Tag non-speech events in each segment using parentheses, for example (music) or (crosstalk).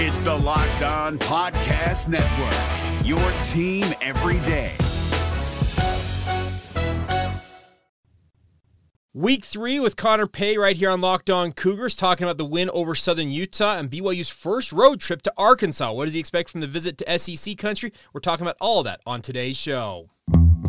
It's the Locked On Podcast Network, your team every day. Week three with Connor Pay right here on Locked On Cougars, talking about the win over Southern Utah and BYU's first road trip to Arkansas. What does he expect from the visit to SEC country? We're talking about all of that on today's show.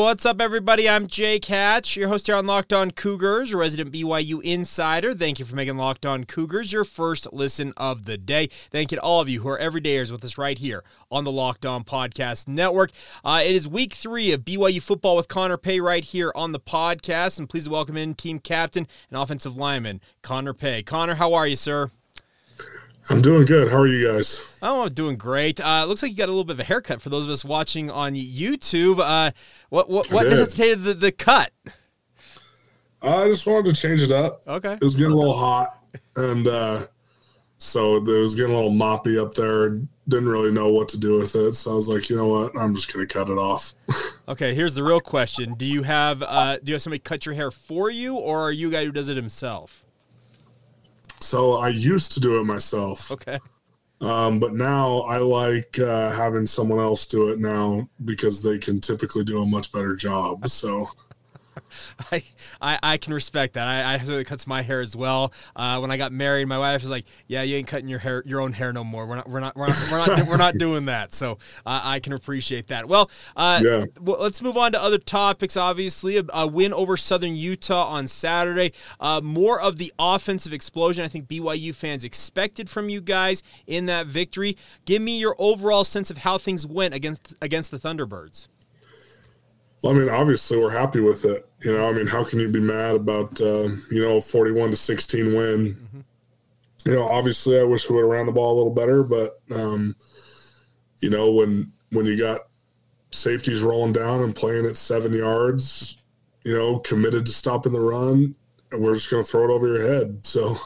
What's up, everybody? I'm Jake Hatch, your host here on Locked On Cougars, resident BYU insider. Thank you for making Locked On Cougars your first listen of the day. Thank you to all of you who are everydayers with us right here on the Locked On Podcast Network. Uh, it is week three of BYU football with Connor Pay right here on the podcast, and please welcome in team captain and offensive lineman Connor Pay. Connor, how are you, sir? I'm doing good. How are you guys? Oh, I'm doing great. Uh, looks like you got a little bit of a haircut for those of us watching on YouTube. Uh, what what, what necessitated the, the cut? I just wanted to change it up. Okay. It was getting a little hot, and uh, so it was getting a little moppy up there. Didn't really know what to do with it, so I was like, you know what? I'm just gonna cut it off. (laughs) okay. Here's the real question: Do you have uh, do you have somebody cut your hair for you, or are you a guy who does it himself? So I used to do it myself. Okay. Um, but now I like uh, having someone else do it now because they can typically do a much better job. So (laughs) I, I, I can respect that. I, I it cuts my hair as well. Uh, when I got married, my wife was like, "Yeah, you ain't cutting your hair, your own hair no more. We're not, we're not, we're not, we're not, we're not (laughs) doing that." So uh, I can appreciate that. Well, uh, yeah. well, let's move on to other topics. Obviously, a, a win over Southern Utah on Saturday. Uh, more of the offensive explosion I think BYU fans expected from you guys in that victory. Give me your overall sense of how things went against against the Thunderbirds. Well, I mean, obviously, we're happy with it. You know, I mean, how can you be mad about uh, you know forty-one to sixteen win? Mm-hmm. You know, obviously, I wish we would have ran the ball a little better, but um, you know, when when you got safeties rolling down and playing at seven yards, you know, committed to stopping the run, and we're just going to throw it over your head. So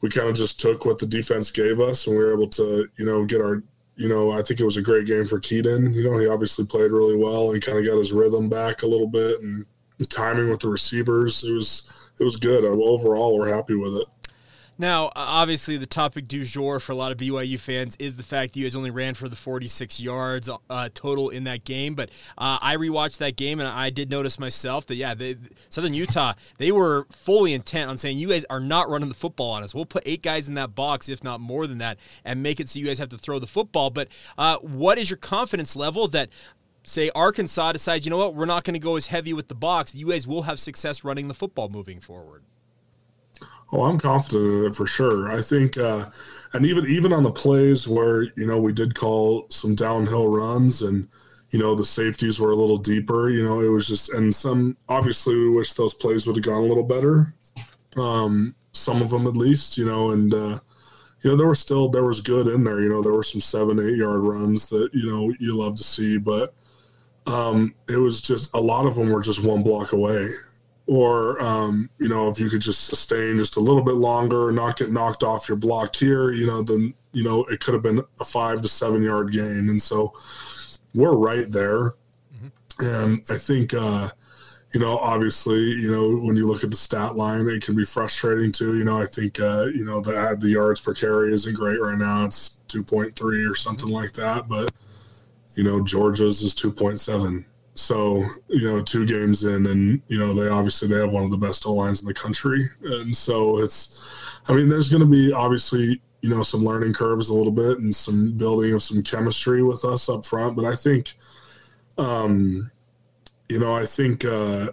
we kind of just took what the defense gave us, and we were able to, you know, get our you know, I think it was a great game for Kedon. You know, he obviously played really well and kind of got his rhythm back a little bit, and the timing with the receivers, it was it was good. Uh, overall, we're happy with it. Now, obviously, the topic du jour for a lot of BYU fans is the fact that you guys only ran for the 46 yards uh, total in that game. But uh, I rewatched that game, and I did notice myself that, yeah, they, Southern Utah, they were fully intent on saying, you guys are not running the football on us. We'll put eight guys in that box, if not more than that, and make it so you guys have to throw the football. But uh, what is your confidence level that say Arkansas decides, you know what, we're not going to go as heavy with the box. You guys will have success running the football moving forward. Oh, I'm confident in it for sure. I think, uh, and even even on the plays where you know we did call some downhill runs and you know the safeties were a little deeper. You know, it was just and some obviously we wish those plays would have gone a little better. Um, some of them at least, you know, and uh, you know there were still there was good in there. You know, there were some seven eight yard runs that you know you love to see, but um, it was just a lot of them were just one block away or um, you know if you could just sustain just a little bit longer not get knocked off your block here you know then you know it could have been a five to seven yard gain and so we're right there mm-hmm. and i think uh, you know obviously you know when you look at the stat line it can be frustrating too you know i think uh, you know the the yards per carry isn't great right now it's 2.3 or something mm-hmm. like that but you know georgia's is 2.7 so you know, two games in, and you know they obviously they have one of the best O lines in the country, and so it's. I mean, there's going to be obviously you know some learning curves a little bit and some building of some chemistry with us up front, but I think, um, you know, I think. Uh,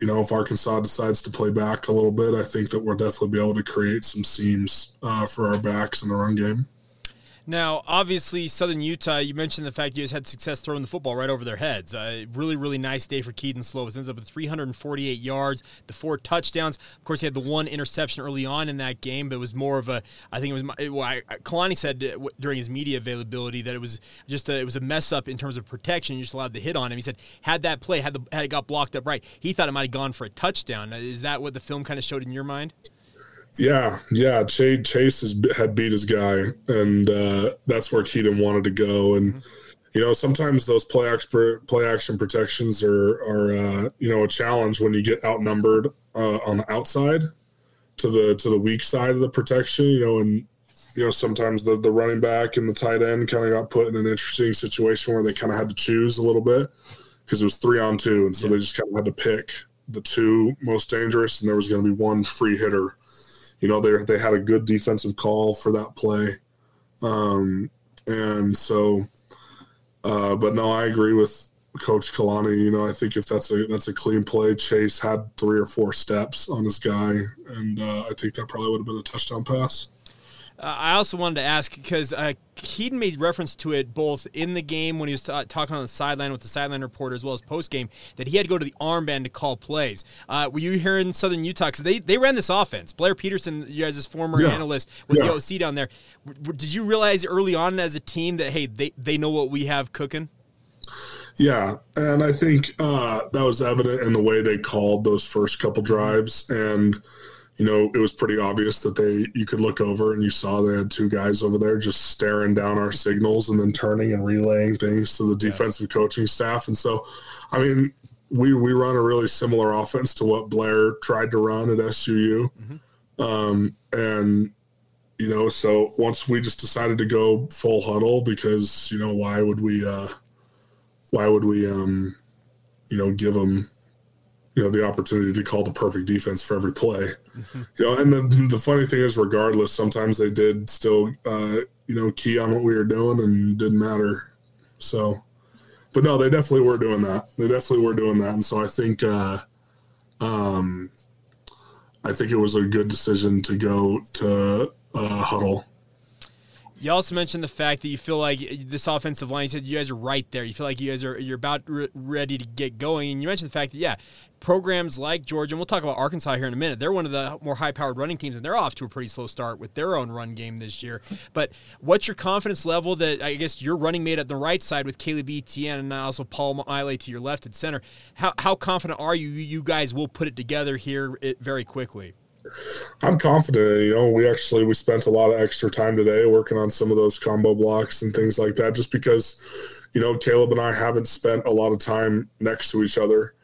you know, if Arkansas decides to play back a little bit, I think that we'll definitely be able to create some seams uh, for our backs in the run game. Now, obviously, Southern Utah, you mentioned the fact you guys had success throwing the football right over their heads. Uh, really, really nice day for Kedon Slovis. Ends up with 348 yards, the four touchdowns. Of course, he had the one interception early on in that game, but it was more of a, I think it was, well, I, Kalani said uh, during his media availability that it was just a, it was a mess up in terms of protection. You just allowed the hit on him. He said, had that play, had, the, had it got blocked up right, he thought it might have gone for a touchdown. Is that what the film kind of showed in your mind? Yeah, yeah. Chase, Chase has, had beat his guy, and uh, that's where Kedon wanted to go. And mm-hmm. you know, sometimes those play expert play action protections are are uh, you know a challenge when you get outnumbered uh, on the outside to the to the weak side of the protection. You know, and you know sometimes the the running back and the tight end kind of got put in an interesting situation where they kind of had to choose a little bit because it was three on two, and so yeah. they just kind of had to pick the two most dangerous, and there was going to be one free hitter you know they they had a good defensive call for that play, um, and so. Uh, but no, I agree with Coach Kalani. You know, I think if that's a that's a clean play, Chase had three or four steps on his guy, and uh, I think that probably would have been a touchdown pass. Uh, I also wanted to ask because uh, Kedon made reference to it both in the game when he was t- talking on the sideline with the sideline reporter as well as post game that he had to go to the armband to call plays. Uh, were you here in Southern Utah? Because they, they ran this offense. Blair Peterson, you guys' former yeah. analyst with yeah. the OC down there. Did you realize early on as a team that, hey, they, they know what we have cooking? Yeah, and I think uh, that was evident in the way they called those first couple drives. And – you know, it was pretty obvious that they you could look over and you saw they had two guys over there just staring down our signals and then turning and relaying things to the defensive yeah. coaching staff. And so, I mean, we we run a really similar offense to what Blair tried to run at SUU, mm-hmm. um, and you know, so once we just decided to go full huddle because you know why would we uh, why would we um, you know give them you know the opportunity to call the perfect defense for every play. Mm-hmm. You know, and the, the funny thing is, regardless, sometimes they did still uh, you know key on what we were doing and didn't matter. So, but no, they definitely were doing that. They definitely were doing that, and so I think uh, um, I think it was a good decision to go to uh, huddle you also mentioned the fact that you feel like this offensive line. You said you guys are right there. You feel like you guys are you're about re- ready to get going. And you mentioned the fact that yeah, programs like Georgia, and we'll talk about Arkansas here in a minute. They're one of the more high-powered running teams, and they're off to a pretty slow start with their own run game this year. But what's your confidence level that I guess your running mate at the right side with Caleb Etienne and also Paul Maile to your left at center? How how confident are you? You guys will put it together here very quickly. I'm confident. You know, we actually we spent a lot of extra time today working on some of those combo blocks and things like that, just because, you know, Caleb and I haven't spent a lot of time next to each other.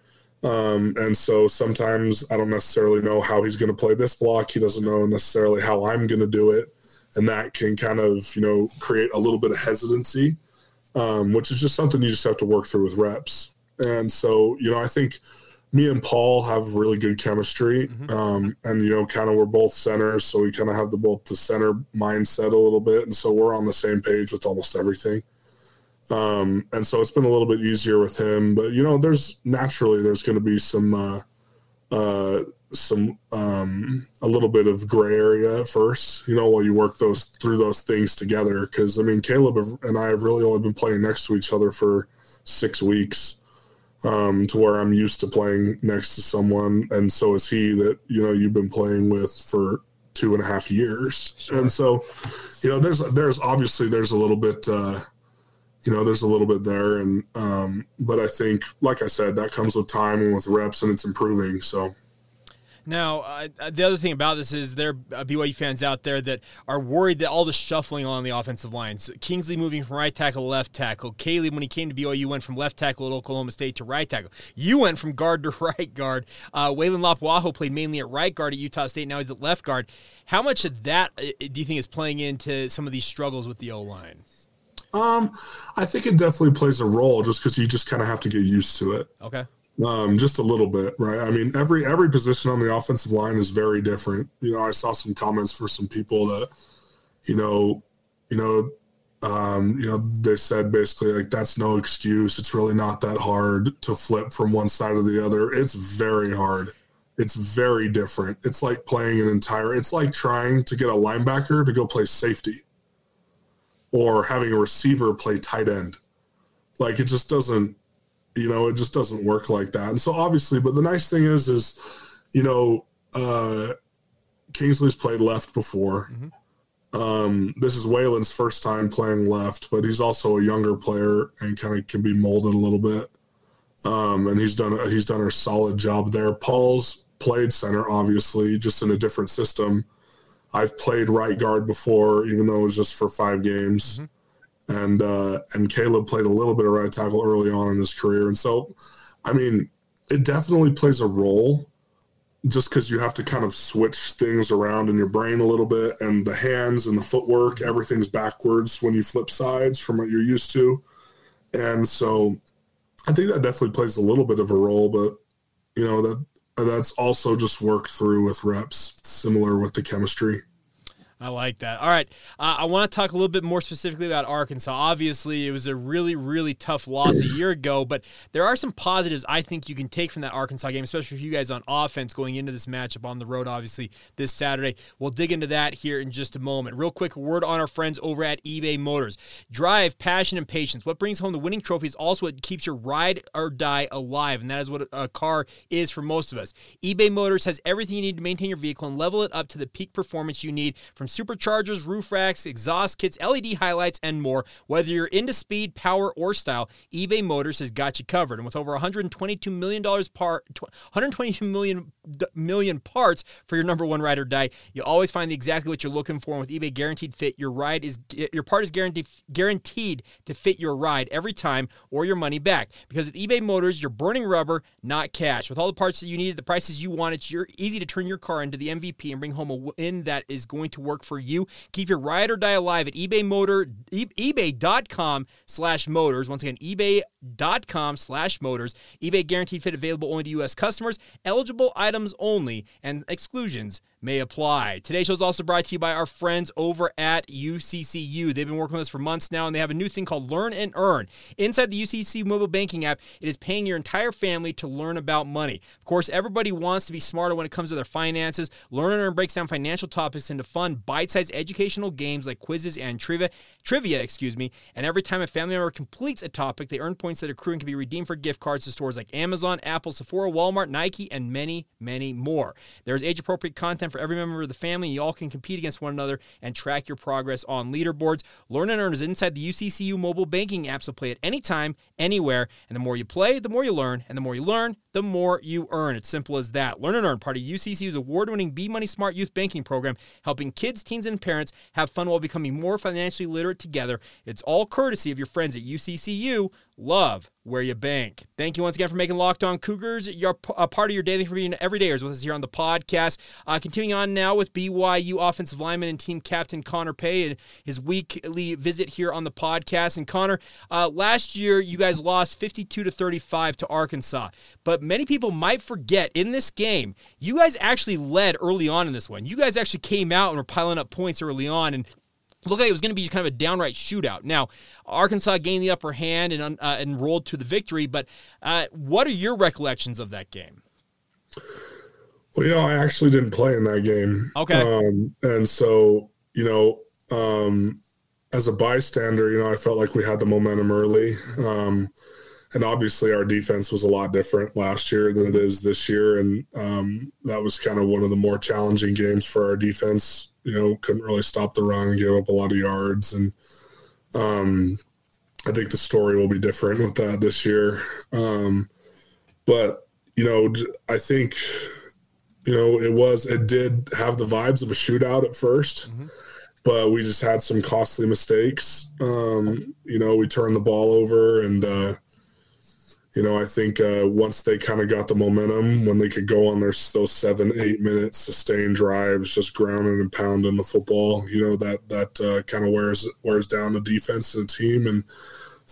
Um, and so sometimes I don't necessarily know how he's going to play this block. He doesn't know necessarily how I'm going to do it. And that can kind of, you know, create a little bit of hesitancy, um, which is just something you just have to work through with reps. And so, you know, I think – me and Paul have really good chemistry, mm-hmm. um, and you know, kind of we're both centers, so we kind of have the both the center mindset a little bit, and so we're on the same page with almost everything. Um, and so it's been a little bit easier with him, but you know, there's naturally there's going to be some uh, uh, some um, a little bit of gray area at first, you know, while you work those through those things together. Because I mean, Caleb and I have really only been playing next to each other for six weeks um, to where I'm used to playing next to someone, and so is he that you know you've been playing with for two and a half years, sure. and so you know there's there's obviously there's a little bit uh, you know there's a little bit there, and um, but I think like I said that comes with time and with reps, and it's improving. So now, uh, the other thing about this is there are BYU fans out there that are worried that all the shuffling on the offensive line. So Kingsley moving from right tackle to left tackle. Caleb, when he came to BYU, went from left tackle at Oklahoma State to right tackle. You went from guard to (laughs) right guard. Uh, Weylin Lapuaho played mainly at right guard at Utah State. Now he's at left guard. How much of that uh, do you think is playing into some of these struggles with the O line? Um, I think it definitely plays a role just because you just kind of have to get used to it. Okay um, just a little bit, right? I mean, every every position on the offensive line is very different. You know, I saw some comments for some people that, you know, you know, um, you know, they said basically like that's no excuse. It's really not that hard to flip from one side to the other. It's very hard. It's very different. It's like playing an entire. It's like trying to get a linebacker to go play safety or having a receiver play tight end. Like it just doesn't, you know, it just doesn't work like that. And so obviously, but the nice thing is, is, you know, uh, Kingsley's played left before. Mm-hmm. Um, this is Weylin's first time playing left, but he's also a younger player and kind of can be molded a little bit. Um, and he's done he's done a solid job there. Paul's played center, obviously, just in a different system. I've played right guard before, even though it was just for five games. Mm-hmm. And uh, and Caleb played a little bit of right tackle early on in his career, and so, I mean, it definitely plays a role just because you have to kind of switch things around in your brain a little bit and the hands and the footwork everything's backwards when you flip sides from what you're used to. And so i think that definitely plays a little bit of a role but you know that that's also just worked through with reps similar with the chemistry I like that. All right. Uh, I want to talk a little bit more specifically about Arkansas. Obviously, it was a really, really tough loss a year ago, but there are some positives I think you can take from that Arkansas game, especially for you guys on offense going into this matchup on the road, obviously, this Saturday. We'll dig into that here in just a moment. Real quick, word on our friends over at eBay Motors. Drive, passion, and patience. What brings home the winning trophy is also what keeps your ride or die alive, and that is what a car is for most of us. eBay Motors has everything you need to maintain your vehicle and level it up to the peak performance you need from from superchargers, roof racks, exhaust kits, LED highlights, and more. Whether you're into speed, power, or style, eBay Motors has got you covered. And with over 122 million dollars part, 122 million million parts for your number one ride or die, you'll always find exactly what you're looking for. And with eBay Guaranteed Fit, your ride is your part is guaranteed guaranteed to fit your ride every time or your money back. Because with eBay Motors, you're burning rubber, not cash. With all the parts that you need at the prices you want, it's your, easy to turn your car into the MVP and bring home a win that is going to work work for you. Keep your ride or die alive at eBay Motor, e- ebay.com slash motors. Once again, ebay.com slash motors. eBay guaranteed fit available only to U.S. customers. Eligible items only and exclusions may apply. Today's show is also brought to you by our friends over at UCCU. They've been working with us for months now, and they have a new thing called Learn and Earn. Inside the UCC mobile banking app, it is paying your entire family to learn about money. Of course, everybody wants to be smarter when it comes to their finances. Learn and Earn breaks down financial topics into fun, bite-sized educational games like quizzes and trivia, trivia, excuse me. And every time a family member completes a topic, they earn points that accrue and can be redeemed for gift cards to stores like Amazon, Apple, Sephora, Walmart, Nike, and many, many more. There's age-appropriate content for every member of the family. You all can compete against one another and track your progress on leaderboards. Learn and Earn is inside the UCCU mobile banking app, so play at any time, anywhere. And the more you play, the more you learn. And the more you learn, the more you earn. It's simple as that. Learn and Earn, part of UCCU's award winning Be Money Smart Youth Banking Program, helping kids, teens, and parents have fun while becoming more financially literate together. It's all courtesy of your friends at UCCU. Love where you bank. Thank you once again for making Locked On Cougars your a part of your daily for being everydayers with us here on the podcast. Uh, continuing on now with BYU offensive lineman and team captain Connor Pay and his weekly visit here on the podcast. And Connor, uh, last year you guys lost 52 to 35 to Arkansas, but many people might forget in this game you guys actually led early on in this one. You guys actually came out and were piling up points early on and looked like it was going to be just kind of a downright shootout. Now, Arkansas gained the upper hand and, uh, and rolled to the victory, but uh, what are your recollections of that game? Well, you know, I actually didn't play in that game. Okay. Um, and so, you know, um, as a bystander, you know, I felt like we had the momentum early. Um, and obviously, our defense was a lot different last year than it is this year. And um, that was kind of one of the more challenging games for our defense you know, couldn't really stop the run, gave up a lot of yards. And um, I think the story will be different with that this year. Um, but, you know, I think, you know, it was, it did have the vibes of a shootout at 1st mm-hmm. but we just had some costly mistakes. Um, you know, we turned the ball over and, uh, you know, I think uh, once they kind of got the momentum, when they could go on their those seven, eight minute sustained drives, just grounding and pounding the football, you know, that that uh, kind of wears wears down the defense and the team. And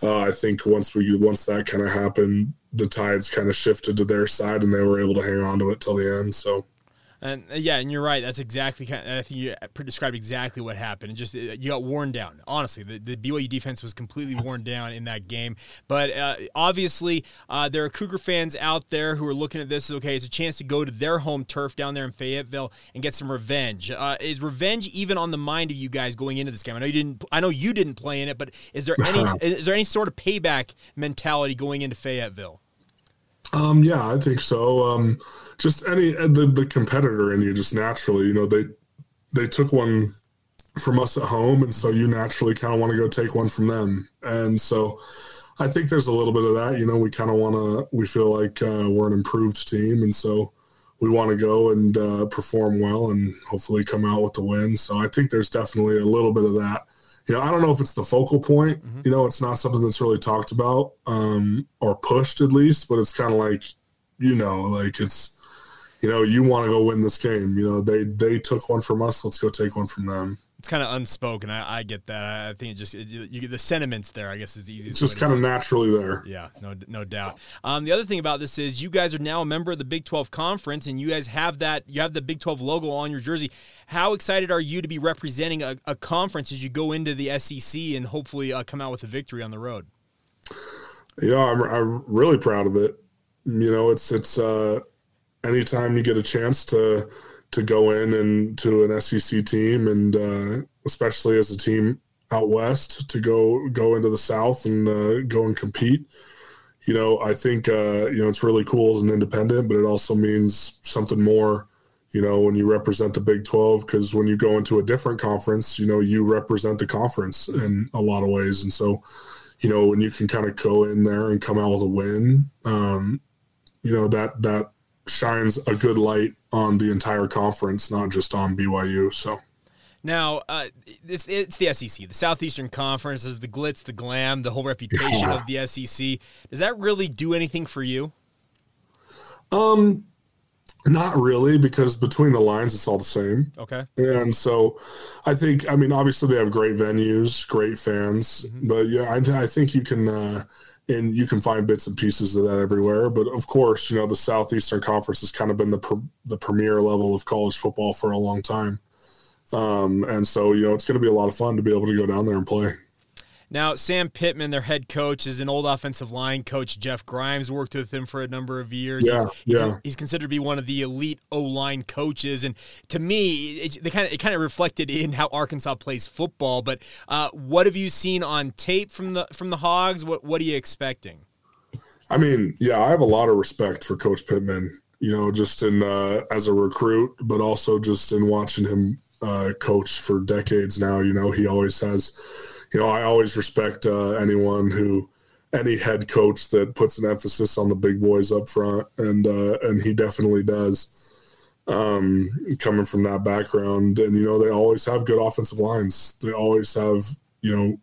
uh, I think once we once that kind of happened, the tides kind of shifted to their side, and they were able to hang on to it till the end. So And uh, yeah, and you're right. That's exactly kind of, I think you described exactly what happened. And just uh, you got worn down. Honestly, the, the BYU defense was completely worn down in that game. But uh, obviously, uh, there are Cougar fans out there who are looking at this as okay, it's a chance to go to their home turf down there in Fayetteville and get some revenge. Uh, is revenge even on the mind of you guys going into this game? I know you didn't. I know you didn't play in it, but is there any (laughs) is there any sort of payback mentality going into Fayetteville? Um, yeah, I think so. Um, just any the the competitor in you just naturally, you know, they they took one from us at home, and so you naturally kind of want to go take one from them, and so. I think there's a little bit of that. You know, we kind of want to. We feel like uh, we're an improved team, and so we want to go and uh, perform well, and hopefully come out with the win. So I think there's definitely a little bit of that you know, I don't know if it's the focal point. Mm-hmm. You know, it's not something that's really talked about um, or pushed at least, but it's kind of like, you know, like it's, you know, you want to go win this game. You know, they they took one from us. Let's go take one from them it's kind of unspoken. I, I, get that. I think it just it, you get the sentiments there. I guess is the easiest. It's just kind of naturally there. Yeah, no, no doubt. Um, the other thing about this is you guys are now a member of the Big Twelve Conference, and you guys have that. You have the Big Twelve logo on your jersey. How excited are you to be representing a, a conference as you go into the SEC and hopefully uh, come out with a victory on the road? Yeah, I'm, I'm really proud of it. You know, it's it's uh, anytime you get a chance to to go in and to an SEC team, and uh, especially as a team out west to go go into the South and uh, go and compete. You know, I think uh, you know it's really cool as an independent, but it also means something more. You know, when you represent the Big Twelve, because when you go into a different conference, you know you represent the conference in a lot of ways, and so you know when you can kind of go in there and come out with a win, um, you know that that shines a good light on the entire conference, not just on BYU. So. Now, uh, it's, it's the SEC, the Southeastern Conference, is the glitz, the glam, the whole reputation yeah. of the SEC. Does that really do anything for you? Um, not really, because between the lines, it's all the same. Okay. And so, I think, I mean, obviously they have great venues, great fans, mm-hmm. but yeah, I, I, think you can. Uh, and you can find bits and pieces of that everywhere. But of course, you know the Southeastern Conference has kind of been the pr- the premier level of college football for a long time, um, and so you know it's going to be a lot of fun to be able to go down there and play. Now, Sam Pittman, their head coach, is an old offensive line coach. Jeff Grimes worked with him for a number of years. Yeah, he's, yeah. He's considered to be one of the elite O line coaches, and to me, it, they kind of it kind of reflected in how Arkansas plays football. But uh, what have you seen on tape from the from the Hogs? What what are you expecting? I mean, yeah, I have a lot of respect for Coach Pittman. You know, just in uh, as a recruit, but also just in watching him uh, coach for decades now. You know, he always has you know, I always respect uh, anyone who, any head coach that puts an emphasis on the big boys up front, and uh, and he definitely does. Um, coming from that background, and you know, they always have good offensive lines. They always have you know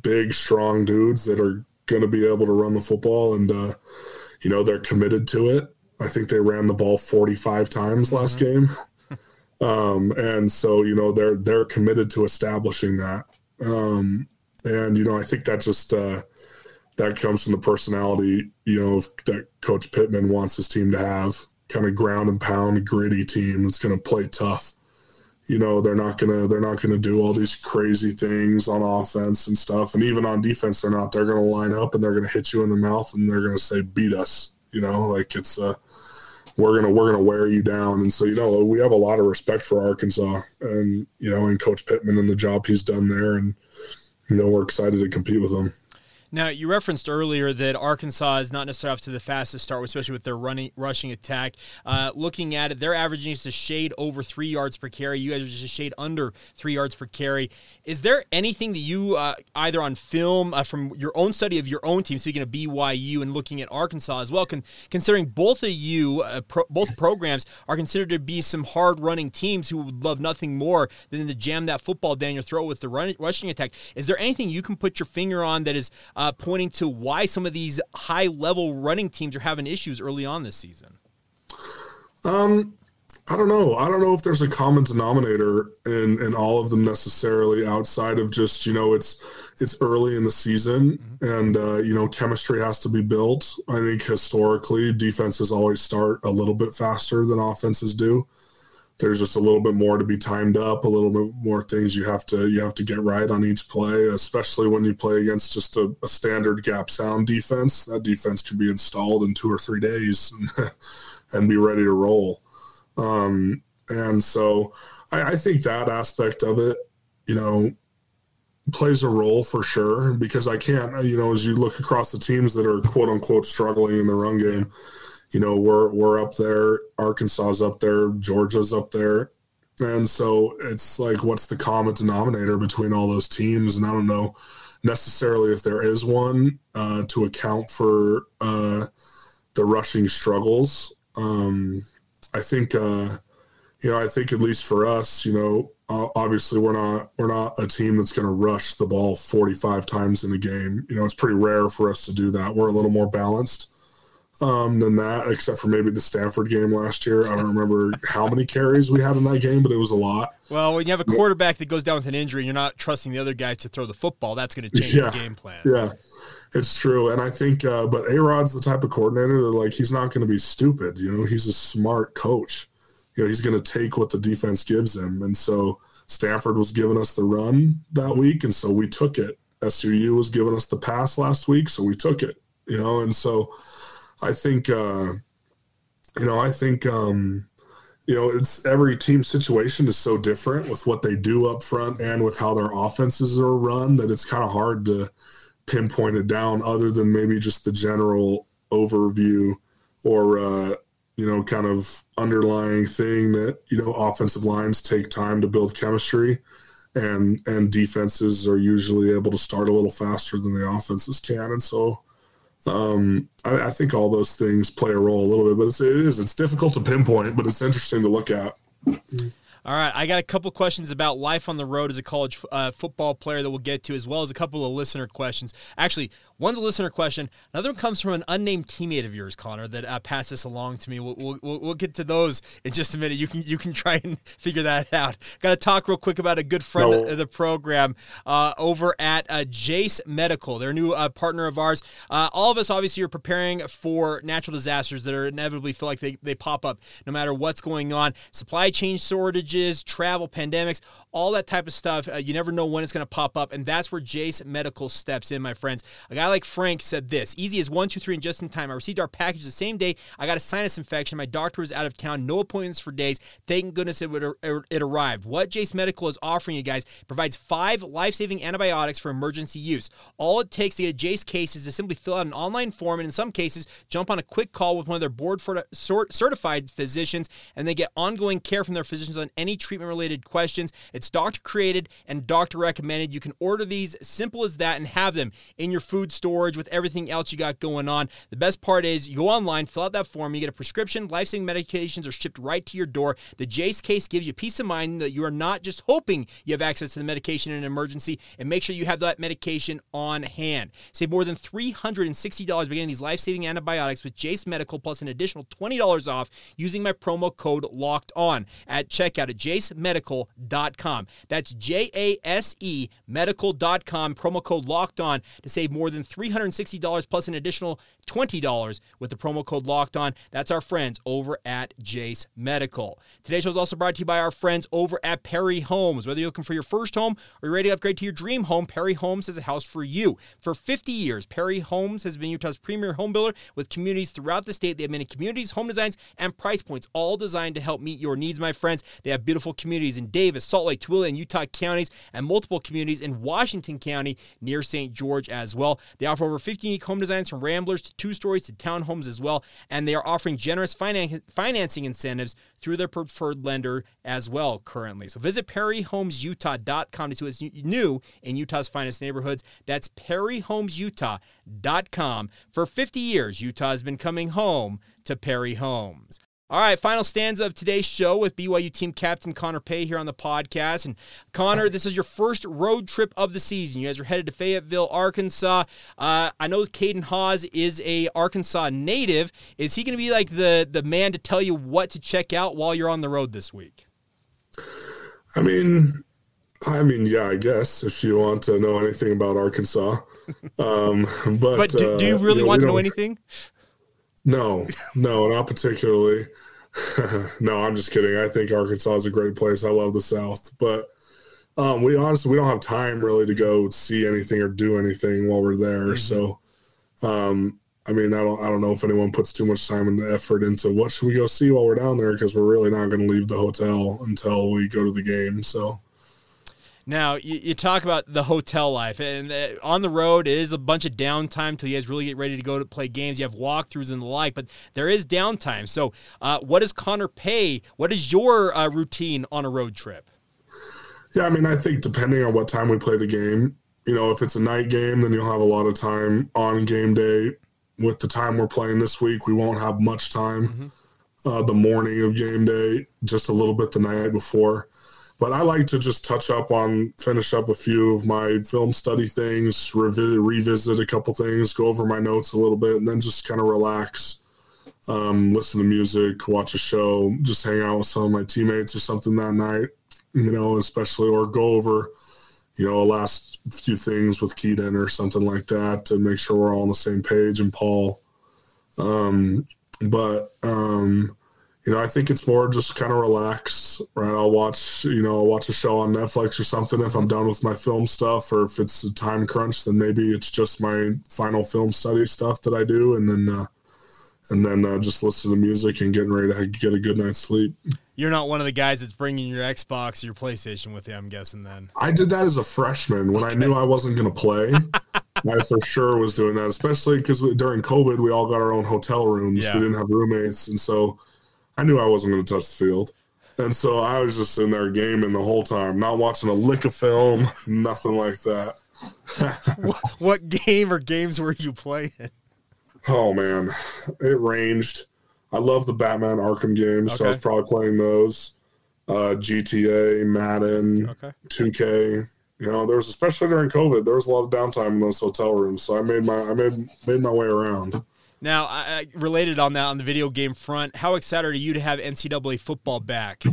big, strong dudes that are going to be able to run the football, and uh, you know, they're committed to it. I think they ran the ball 45 times last mm-hmm. game. (laughs) Um, and so, you know, they're, they're committed to establishing that. Um, and you know, I think that just uh, that comes from the personality, you know, that Coach Pittman wants his team to have. Kind of ground and pound, gritty team that's going to play tough. You know, they're not gonna they're not gonna do all these crazy things on offense and stuff, and even on defense, they're not. They're gonna line up and they're gonna hit you in the mouth and they're gonna say, "Beat us." You know, like it's uh we're gonna we're gonna wear you down. And so you know we have a lot of respect for Arkansas and you know and Coach Pittman and the job he's done there, and you know we're excited to compete with him. Now, you referenced earlier that Arkansas is not necessarily off to the fastest start, especially with their running rushing attack. Uh, looking at it, they're averaging just a shade over three yards per carry. You guys are just a shade under three yards per carry. Is there anything that you, uh, either on film uh, from your own study of your own team, speaking of BYU and looking at Arkansas as well, con- considering both of you, uh, pro- both programs are considered to be some hard running teams who would love nothing more than to jam that football down your throat with the run- rushing attack? Is there anything you can put your finger on that is uh, pointing to why some of these high level running teams are having issues early on this season? Um, I don't know. I don't know if there's a common denominator in, in all of them necessarily outside of just, you know, it's it's early in the season mm-hmm. and uh, you know, chemistry has to be built. I think historically defenses always start a little bit faster than offenses do. There's just a little bit more to be timed up, a little bit more things you have to you have to get right on each play, especially when you play against just a, a standard gap sound defense. That defense can be installed in two or three days and, (laughs) and be ready to roll. Um, and so I, I think that aspect of it, you know, plays a role for sure because I can't, you know, as you look across the teams that are quote unquote struggling in the run game, you know, we're we're up there, Arkansas's up there, Georgia's up there. And so it's like what's the common denominator between all those teams? And I don't know necessarily if there is one uh, to account for uh, the rushing struggles. Um, I think uh, you know, I think at least for us, you know, obviously we're not we're not a team that's going to rush the ball 45 times in a game. You know, it's pretty rare for us to do that. We're a little more balanced um, than that, except for maybe the Stanford game last year. I don't remember how many carries we had in that game, but it was a lot. Well, when you have a quarterback that goes down with an injury and you're not trusting the other guys to throw the football, that's going to change yeah, the game plan. Yeah, it's true. And I think, uh, but A Rod's the type of coordinator that, like, he's not going to be stupid. You know, he's a smart coach you know, he's going to take what the defense gives him. And so Stanford was giving us the run that week, and so we took it. SUU was giving us the pass last week, so we took it. You know, and so I think, uh, you know, I think, um, you know, it's every team situation is so different with what they do up front and with how their offenses are run that it's kind of hard to pinpoint it down, other than maybe just the general overview or uh, you know, kind of underlying thing that, you know, offensive lines take time to build chemistry and and defenses are usually able to start a little faster than the offenses can. And so um, I, I, think all those things play a role a little bit, but it's, it is, it's difficult to pinpoint, but it's interesting to look at. All right, I got a couple questions about life on the road as a college uh, football player that we'll get to, as well as a couple of listener questions. Actually, one's a listener question. Another one comes from an unnamed teammate of yours, Connor, that uh, passed this along to me. We'll, we'll, we'll, get to those in just a minute. You can you can (laughs) try and figure that out. Got to talk real quick about a good friend no. of the program uh, over at uh, Jase Medical. They're a new uh, partner of ours. Uh, all of us obviously are preparing for natural disasters that are inevitably feel like they, they pop up no matter what's going on. Supply chain shortage shortages, travel, pandemics, all that type of stuff. Uh, you never know when it's going to pop up, and that's where Jase Medical steps in, my friends. A guy like Frank said this easy as one, two, three, and just in time. I received our package the same day. I got a sinus infection. My doctor was out of town, no appointments for days. Thank goodness it, would, it arrived. What Jase Medical is offering you guys provides five life saving antibiotics for emergency use. All it takes to get a Jase case is to simply fill out an online form, and in some cases, jump on a quick call with one of their board certified physicians, and they get ongoing care from their physicians on any treatment related questions. It's doctor created and doctor recommended. You can order these simple as that and have them in your food storage with everything else you got going on. The best part is you go online, fill out that form, you get a prescription, life saving medications are shipped right to your door. The Jase case gives you peace of mind that you are not just hoping you have access to the medication in an emergency and make sure you have that medication on hand. Save more than $360 by getting these life saving antibiotics with Jase Medical plus an additional $20 off using my promo code locked on at checkout at jasemedical.com. That's J A S E medical.com. Promo code locked on to save more than $360 plus an additional $20 with the promo code locked on. That's our friends over at Jase Medical. Today's show is also brought to you by our friends over at Perry Homes. Whether you're looking for your first home or you're ready to upgrade to your dream home, Perry Homes has a house for you. For 50 years, Perry Homes has been Utah's premier home builder with communities throughout the state. They have many communities, home designs, and price points, all designed to help meet your needs, my friends. They have beautiful communities in Davis, Salt Lake, Tooele, and Utah counties, and multiple communities in Washington County near St. George as well. They offer over 50 unique home designs from ramblers to two stories to townhomes as well. And they are offering generous finan- financing incentives through their preferred lender as well currently. So visit perryhomesutah.com to see what's new in Utah's finest neighborhoods. That's perryhomesutah.com. For 50 years, Utah has been coming home to Perry Homes. All right, final stanza of today's show with BYU team captain Connor Pay here on the podcast. And Connor, this is your first road trip of the season. You guys are headed to Fayetteville, Arkansas. Uh, I know Caden Haws is a Arkansas native. Is he going to be like the the man to tell you what to check out while you're on the road this week? I mean, I mean, yeah, I guess if you want to know anything about Arkansas, (laughs) um, but but do, do you uh, really uh, you know, want to know anything? No, no, not particularly. (laughs) no, I'm just kidding. I think Arkansas is a great place. I love the South, but um, we honestly we don't have time really to go see anything or do anything while we're there. Mm-hmm. So, um, I mean, I don't I don't know if anyone puts too much time and effort into what should we go see while we're down there because we're really not going to leave the hotel until we go to the game. So. Now you, you, talk about the hotel life, and uh, on the road it is a bunch of downtime till you guys really get ready to go to play games. You have walkthroughs and the like, but there is downtime. So, uh, what does Connor Pay? What is your uh, routine on a road trip? Yeah, I mean, I think depending on what time we play the game, you know, if it's a night game, then you'll have a lot of time on game day. With the time we're playing this week, we won't have much time. Mm-hmm. Uh, the morning of game day, just a little bit the night before. But I like to just touch up on, finish up a few of my film study things, revisit, revisit a couple things, go over my notes a little bit, and then just kind of relax, um, listen to music, watch a show, just hang out with some of my teammates or something that night, you know, especially, or go over, you know, a last few things with Kedon or something like that to make sure we're all on the same page and Paul. Um, but, um, you know, I think it's more just kind of relax, right? I'll watch, you know, I'll watch a show on Netflix or something if I'm done with my film stuff, or if it's a time crunch, then maybe it's just my final film study stuff that I do, and then, uh, and then uh, just listen to music and getting ready to get a good night's sleep. You're not one of the guys that's bringing your Xbox or your PlayStation with you, I'm guessing. Then I did that as a freshman when okay. I knew I wasn't going to play. (laughs) I for sure was doing that, especially because during COVID we all got our own hotel rooms. Yeah. We didn't have roommates, and so I knew I wasn't going to touch the field. And so I was just in there gaming the whole time, not watching a lick of film, (laughs) nothing like that. (laughs) what, what game or games were you playing? Oh man, it ranged. I love the Batman Arkham games, okay. so I was probably playing those. Uh, GTA, Madden, okay. 2K. You know, there was especially during COVID, there was a lot of downtime in those hotel rooms, so I made my I made made my way around. Now, I, related on that on the video game front, how excited are you to have NCAA football back?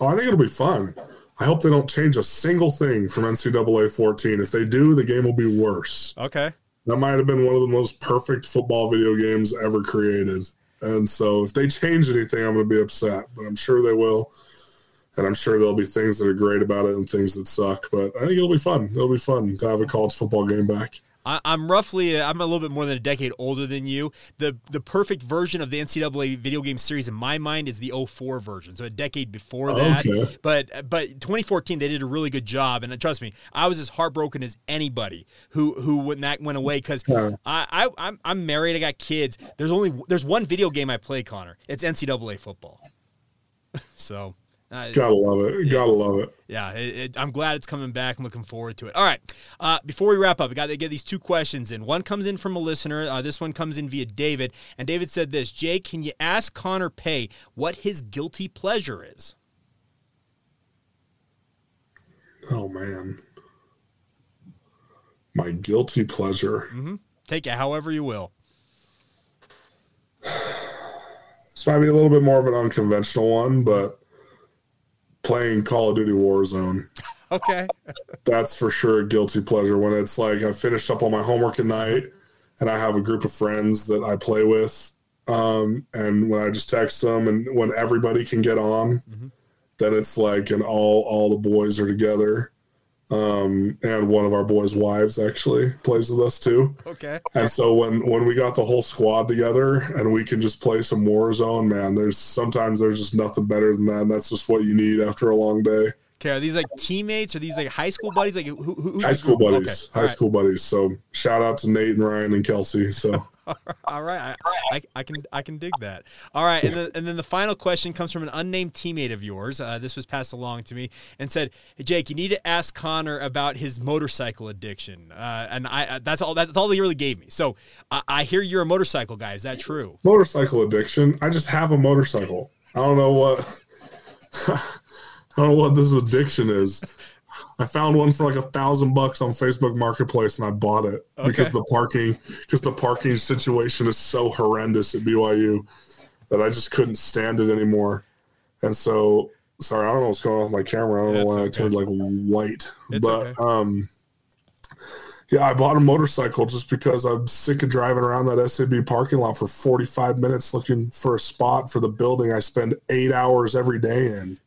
Oh, I think it'll be fun. I hope they don't change a single thing from NCAA 14. If they do, the game will be worse. Okay. That might have been one of the most perfect football video games ever created. And so if they change anything, I'm going to be upset, but I'm sure they will. And I'm sure there'll be things that are great about it and things that suck. But I think it'll be fun. It'll be fun to have a college football game back. I, am roughly uh, I'm a little bit more than a decade older than you. The the perfect version of the NCAA video game series in my mind is the 04 version, so a decade before that. Okay. But uh, but 2014 they did a really good job, and uh, trust me, I was as heartbroken as anybody who who when that went away because I, I I'm I'm married, I got kids. There's only there's one video game I play, Connor. It's NCAA football. (laughs) so uh, Gotta love it. Yeah, Gotta love it. Yeah, it, it, I'm glad it's coming back. I'm looking forward to it. All right. Uh, before we wrap up, we got to get these two questions in. One comes in from a listener. Uh, this one comes in via David. And David said this Jake, can you ask Connor Pay what his guilty pleasure is? Oh, man. My guilty pleasure. Mm-hmm. Take it however you will. (sighs) This might be a little bit more of an unconventional one, but playing Call of Duty Warzone. (laughs) Okay. That's for sure a guilty pleasure when it's like I finished up all my homework at night and I have a group of friends that I play with. Um, and when I just text them and when everybody can get on, mm-hmm. then it's like and all all the boys are together. Um, and one of our boys' wives actually plays with us too. Okay. And so when when we got the whole squad together and we can just play some Warzone, man, there's sometimes there's just nothing better than that. And that's just what you need after a long day. Okay, are these like teammates? Are these like high school buddies? Like who, who high school buddies? Okay. High right. school buddies. So shout out to Nate and Ryan and Kelsey. So (laughs) (laughs) All right, I, I, I, can I can dig that. All right, and then and then the final question comes from an unnamed teammate of yours. Uh, this was passed along to me and said, hey, "Jake, you need to ask Connor about his motorcycle addiction." Uh, and I uh, that's all that's all he really gave me. So I, I hear you're a motorcycle guy. Is that true? Motorcycle addiction. I just have a motorcycle. I don't know what. (laughs) I don't know what this addiction is. I found one for like a thousand bucks on Facebook Marketplace and I bought it okay. because the parking because the parking situation is so horrendous at BYU that I just couldn't stand it anymore. And so sorry, I don't know what's going on with my camera. I don't yeah, know why okay. I turned like white. It's but okay. um Yeah, I bought a motorcycle just because I'm sick of driving around that SAB parking lot for 45 minutes looking for a spot for the building I spend eight hours every day in.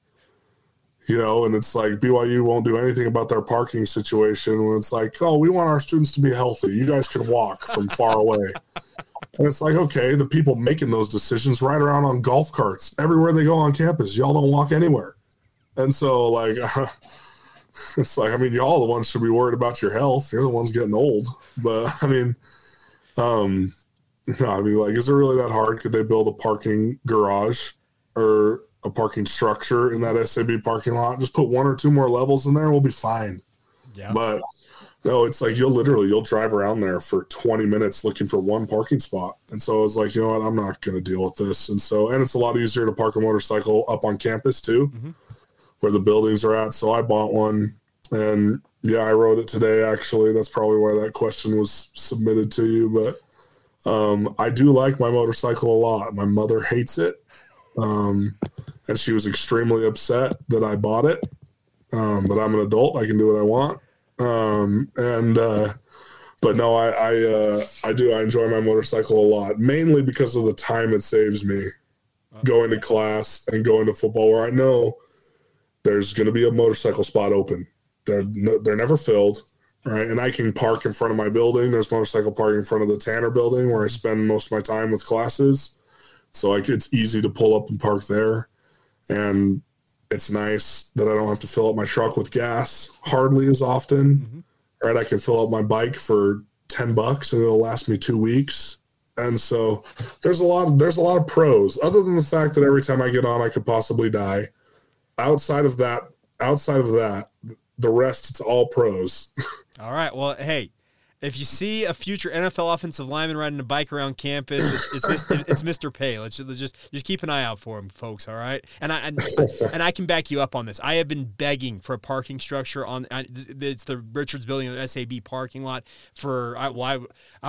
You know, and it's like BYU won't do anything about their parking situation when it's like, oh, we want our students to be healthy. You guys can walk from far away. And it's like, okay, the people making those decisions ride around on golf carts everywhere they go on campus. Y'all don't walk anywhere. And so, like, (laughs) it's like I mean, y'all the ones should be worried about your health. You're the ones getting old. But I mean, um, no, I mean, like, is it really that hard? Could they build a parking garage or a parking structure in that SAB parking lot? Just put one or two more levels in there, we'll be fine. Yeah. But no, it's like you'll literally you'll drive around there for 20 minutes looking for one parking spot. And so I was like, you know what, I'm not going to deal with this. And so, and it's a lot easier to park a motorcycle up on campus too. Mm-hmm where the buildings are at. So I bought one, and yeah, I wrote it today. Actually, that's probably why that question was submitted to you. But um, I do like my motorcycle a lot. My mother hates it, um, and she was extremely upset that I bought it. Um, but I'm an adult; I can do what I want. Um, and uh, but no, I I, uh, I do I enjoy my motorcycle a lot, mainly because of the time it saves me going to class and going to football, where I know there's going to be a motorcycle spot open. They're no, they're never filled, right? And I can park in front of my building. There's motorcycle parking in front of the Tanner building where I spend most of my time with classes. So like it's easy to pull up and park there, and it's nice that I don't have to fill up my truck with gas hardly as often. Mm-hmm. Right, I can fill up my bike for ten bucks and it'll last me two weeks. And so there's a lot of there's a lot of pros, other than the fact that every time I get on, I could possibly die outside of that, outside of that, the rest it's all pros. (laughs) all right. Well, hey, if you see a future NFL offensive lineman riding a bike around campus, it's it's, Mr., it's Mr. Pay. Let's just, just just keep an eye out for him, folks. All right, and I and, and, I can back you up on this. I have been begging for a parking structure on it's the Richards Building, the SAB parking lot for. I, well, I,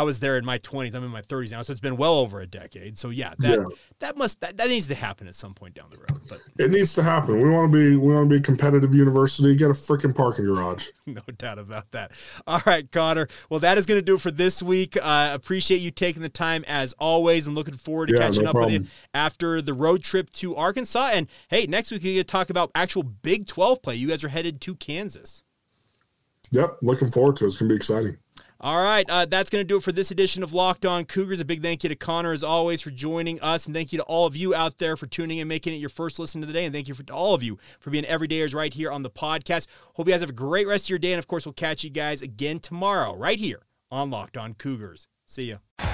I was there in my twenties. I'm in my thirties now, so it's been well over a decade. So yeah, that yeah. that must that, that needs to happen at some point down the road. But it needs to happen. We want to be we want to be a competitive university. Get a freaking parking garage. (laughs) no doubt about that. All right, Connor. Well that is going to do it for this week. Uh, appreciate you taking the time as always and looking forward to yeah, catching no up problem. with you after the road trip to Arkansas. And hey, next week we get to talk about actual Big 12 play. You guys are headed to Kansas. Yep, looking forward to it. It's going to be exciting. All right, uh, that's going to do it for this edition of Locked On Cougars. A big thank you to Connor, as always, for joining us. And thank you to all of you out there for tuning in, making it your first listen of the day. And thank you for, to all of you for being everydayers right here on the podcast. Hope you guys have a great rest of your day. And of course, we'll catch you guys again tomorrow, right here on Locked On Cougars. See ya.